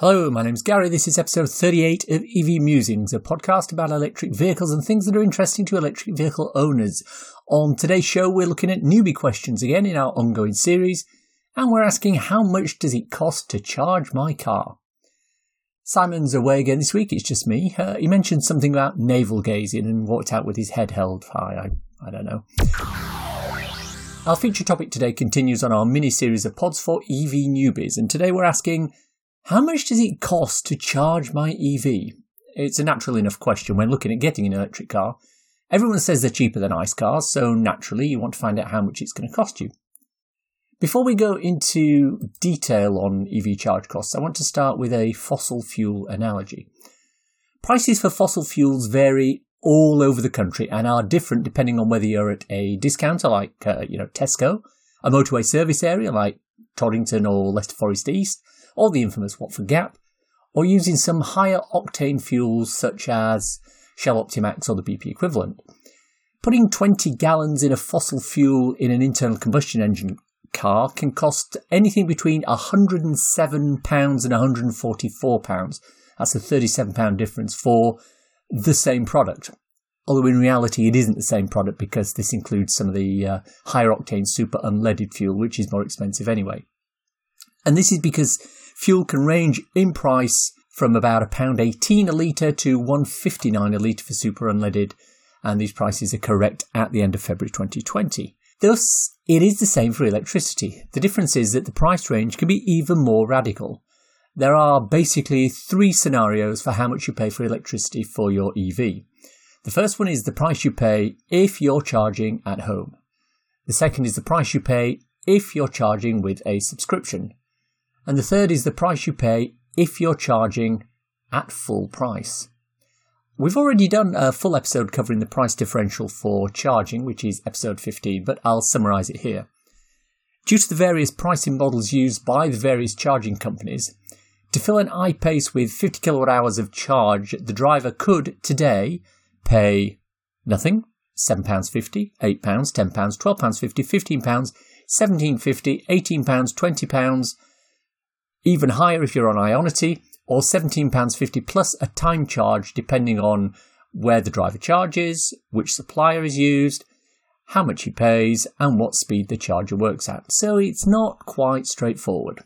Hello, my name's Gary. This is episode 38 of EV Musings, a podcast about electric vehicles and things that are interesting to electric vehicle owners. On today's show, we're looking at newbie questions again in our ongoing series, and we're asking how much does it cost to charge my car? Simon's away again this week, it's just me. Uh, he mentioned something about navel gazing and walked out with his head held high. I, I don't know. Our feature topic today continues on our mini series of pods for EV newbies, and today we're asking how much does it cost to charge my EV? It's a natural enough question when looking at getting an electric car. Everyone says they're cheaper than ICE cars, so naturally you want to find out how much it's going to cost you. Before we go into detail on EV charge costs, I want to start with a fossil fuel analogy. Prices for fossil fuels vary all over the country and are different depending on whether you're at a discounter like uh, you know Tesco, a motorway service area like Toddington or Leicester Forest East, or the infamous Watford Gap, or using some higher octane fuels such as Shell Optimax or the BP equivalent. Putting 20 gallons in a fossil fuel in an internal combustion engine car can cost anything between £107 and £144. That's a £37 difference for the same product. Although in reality, it isn't the same product because this includes some of the uh, higher octane super unleaded fuel, which is more expensive anyway. And this is because Fuel can range in price from about a pound 18 a litre to 159 a litre for super unleaded, and these prices are correct at the end of February 2020. Thus, it is the same for electricity. The difference is that the price range can be even more radical. There are basically three scenarios for how much you pay for electricity for your EV. The first one is the price you pay if you're charging at home. The second is the price you pay if you're charging with a subscription. And the third is the price you pay if you're charging at full price. We've already done a full episode covering the price differential for charging, which is episode 15, but I'll summarise it here. Due to the various pricing models used by the various charging companies, to fill an I-Pace with 50 kilowatt hours of charge, the driver could today pay nothing, £7.50, £8, £10, £12.50, £15, £17.50, £18, £20, even higher if you're on Ionity, or £17.50 plus a time charge depending on where the driver charges, which supplier is used, how much he pays, and what speed the charger works at. So it's not quite straightforward.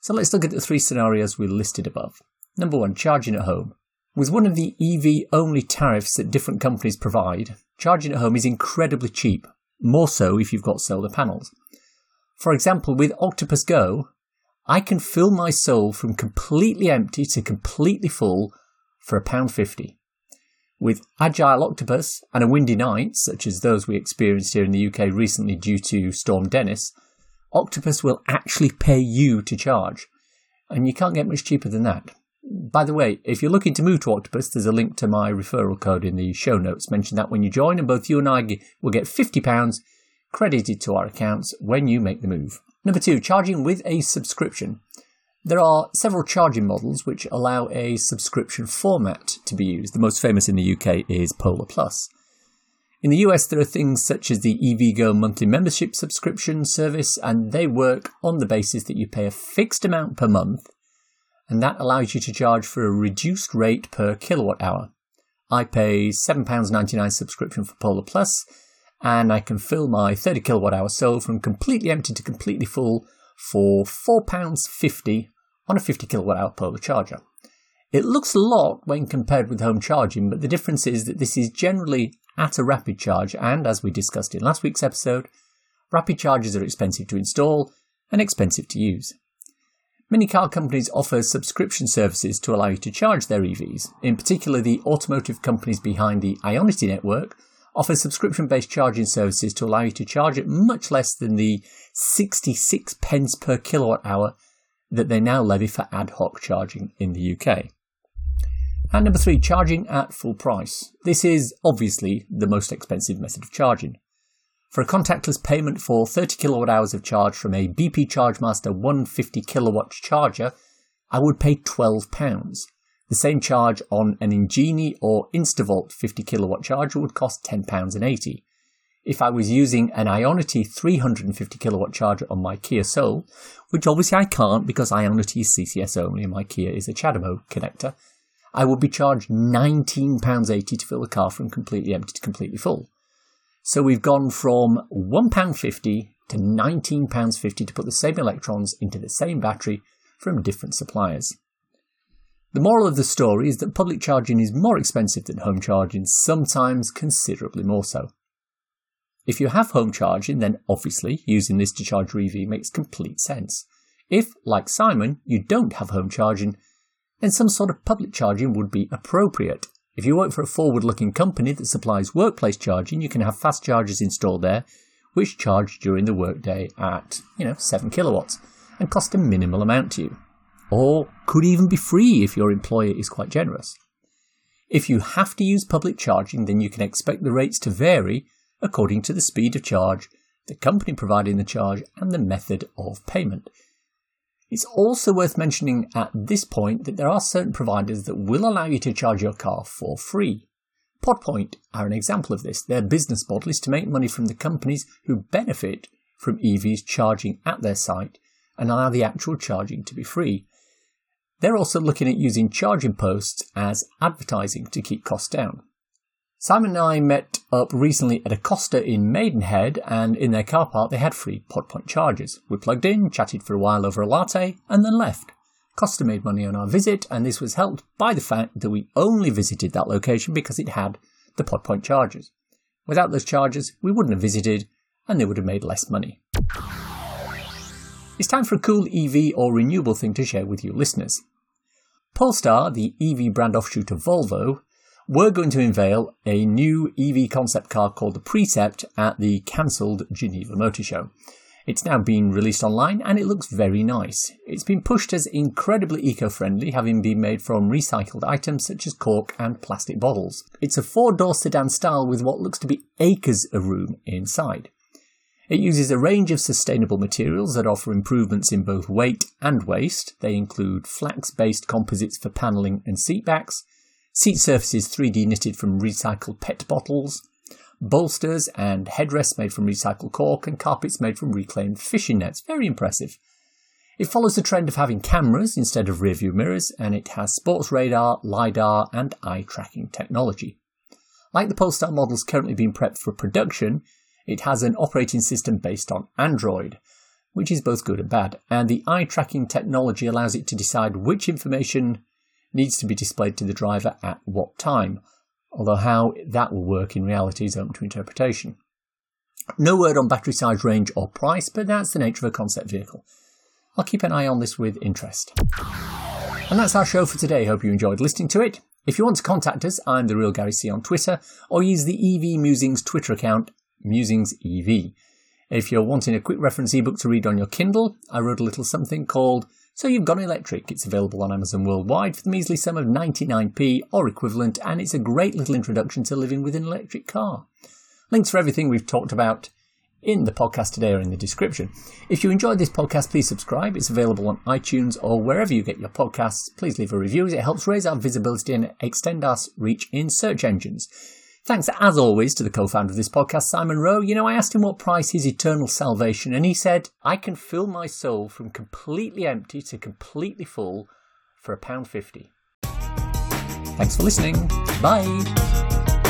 So let's look at the three scenarios we listed above. Number one, charging at home. With one of the EV only tariffs that different companies provide, charging at home is incredibly cheap, more so if you've got solar panels. For example, with Octopus Go, I can fill my soul from completely empty to completely full for a pound fifty. With Agile Octopus and a windy night, such as those we experienced here in the UK recently due to Storm Dennis, Octopus will actually pay you to charge. And you can't get much cheaper than that. By the way, if you're looking to move to Octopus, there's a link to my referral code in the show notes. Mention that when you join, and both you and I will get £50 credited to our accounts when you make the move. Number two, charging with a subscription. There are several charging models which allow a subscription format to be used. The most famous in the UK is Polar Plus. In the US, there are things such as the EVgo monthly membership subscription service, and they work on the basis that you pay a fixed amount per month, and that allows you to charge for a reduced rate per kilowatt hour. I pay £7.99 subscription for Polar Plus, and I can fill my 30 kilowatt hour cell from completely empty to completely full for £4.50 on a 50 kilowatt hour polar charger. It looks a lot when compared with home charging, but the difference is that this is generally at a rapid charge, and as we discussed in last week's episode, rapid chargers are expensive to install and expensive to use. Many car companies offer subscription services to allow you to charge their EVs. In particular, the automotive companies behind the Ionity network offers subscription based charging services to allow you to charge at much less than the 66 pence per kilowatt hour that they now levy for ad hoc charging in the UK. And number three, charging at full price. This is obviously the most expensive method of charging. For a contactless payment for 30 kilowatt hours of charge from a BP ChargeMaster 150 kilowatt charger, I would pay £12. The same charge on an Engenie or Instavolt 50 kilowatt charger would cost £10.80. if I was using an Ionity 350 kilowatt charger on my Kia Soul, which obviously I can't because Ionity is CCS only and my Kia is a CHAdeMO connector, I would be charged £19.80 to fill the car from completely empty to completely full. So we've gone from £1.50 to £19.50 to put the same electrons into the same battery from different suppliers. The moral of the story is that public charging is more expensive than home charging, sometimes considerably more so. If you have home charging, then obviously using this to charge your EV makes complete sense. If, like Simon, you don't have home charging, then some sort of public charging would be appropriate. If you work for a forward looking company that supplies workplace charging, you can have fast chargers installed there, which charge during the workday at, you know, 7 kilowatts and cost a minimal amount to you. Or could even be free if your employer is quite generous. If you have to use public charging, then you can expect the rates to vary according to the speed of charge, the company providing the charge, and the method of payment. It's also worth mentioning at this point that there are certain providers that will allow you to charge your car for free. Podpoint are an example of this. Their business model is to make money from the companies who benefit from EVs charging at their site and allow the actual charging to be free. They're also looking at using charging posts as advertising to keep costs down. Simon and I met up recently at a Costa in Maidenhead, and in their car park they had free Podpoint chargers. We plugged in, chatted for a while over a latte, and then left. Costa made money on our visit, and this was helped by the fact that we only visited that location because it had the Podpoint chargers. Without those chargers, we wouldn't have visited, and they would have made less money. It's time for a cool EV or renewable thing to share with you listeners. Polestar, the EV brand offshoot of Volvo, we're going to unveil a new EV concept car called the Precept at the cancelled Geneva Motor Show. It's now been released online and it looks very nice. It's been pushed as incredibly eco friendly, having been made from recycled items such as cork and plastic bottles. It's a four door sedan style with what looks to be acres of room inside. It uses a range of sustainable materials that offer improvements in both weight and waste. They include flax based composites for panelling and seatbacks, seat surfaces 3D knitted from recycled PET bottles, bolsters and headrests made from recycled cork, and carpets made from reclaimed fishing nets. Very impressive. It follows the trend of having cameras instead of rearview mirrors, and it has sports radar, LiDAR, and eye tracking technology. Like the Polestar models currently being prepped for production, it has an operating system based on Android, which is both good and bad, and the eye tracking technology allows it to decide which information needs to be displayed to the driver at what time, although how that will work in reality is open to interpretation. No word on battery size, range, or price, but that's the nature of a concept vehicle. I'll keep an eye on this with interest. And that's our show for today. Hope you enjoyed listening to it. If you want to contact us, I'm the real Gary C on Twitter, or use the EV Musings Twitter account, Musings EV. If you're wanting a quick reference ebook to read on your Kindle, I wrote a little something called so you've gone electric. It's available on Amazon worldwide for the measly sum of 99p or equivalent, and it's a great little introduction to living with an electric car. Links for everything we've talked about in the podcast today are in the description. If you enjoyed this podcast, please subscribe. It's available on iTunes or wherever you get your podcasts. Please leave a review. as It helps raise our visibility and extend our reach in search engines. Thanks, as always, to the co-founder of this podcast, Simon Rowe. You know, I asked him what price his eternal salvation, and he said, I can fill my soul from completely empty to completely full for a pound fifty. Thanks for listening. Bye.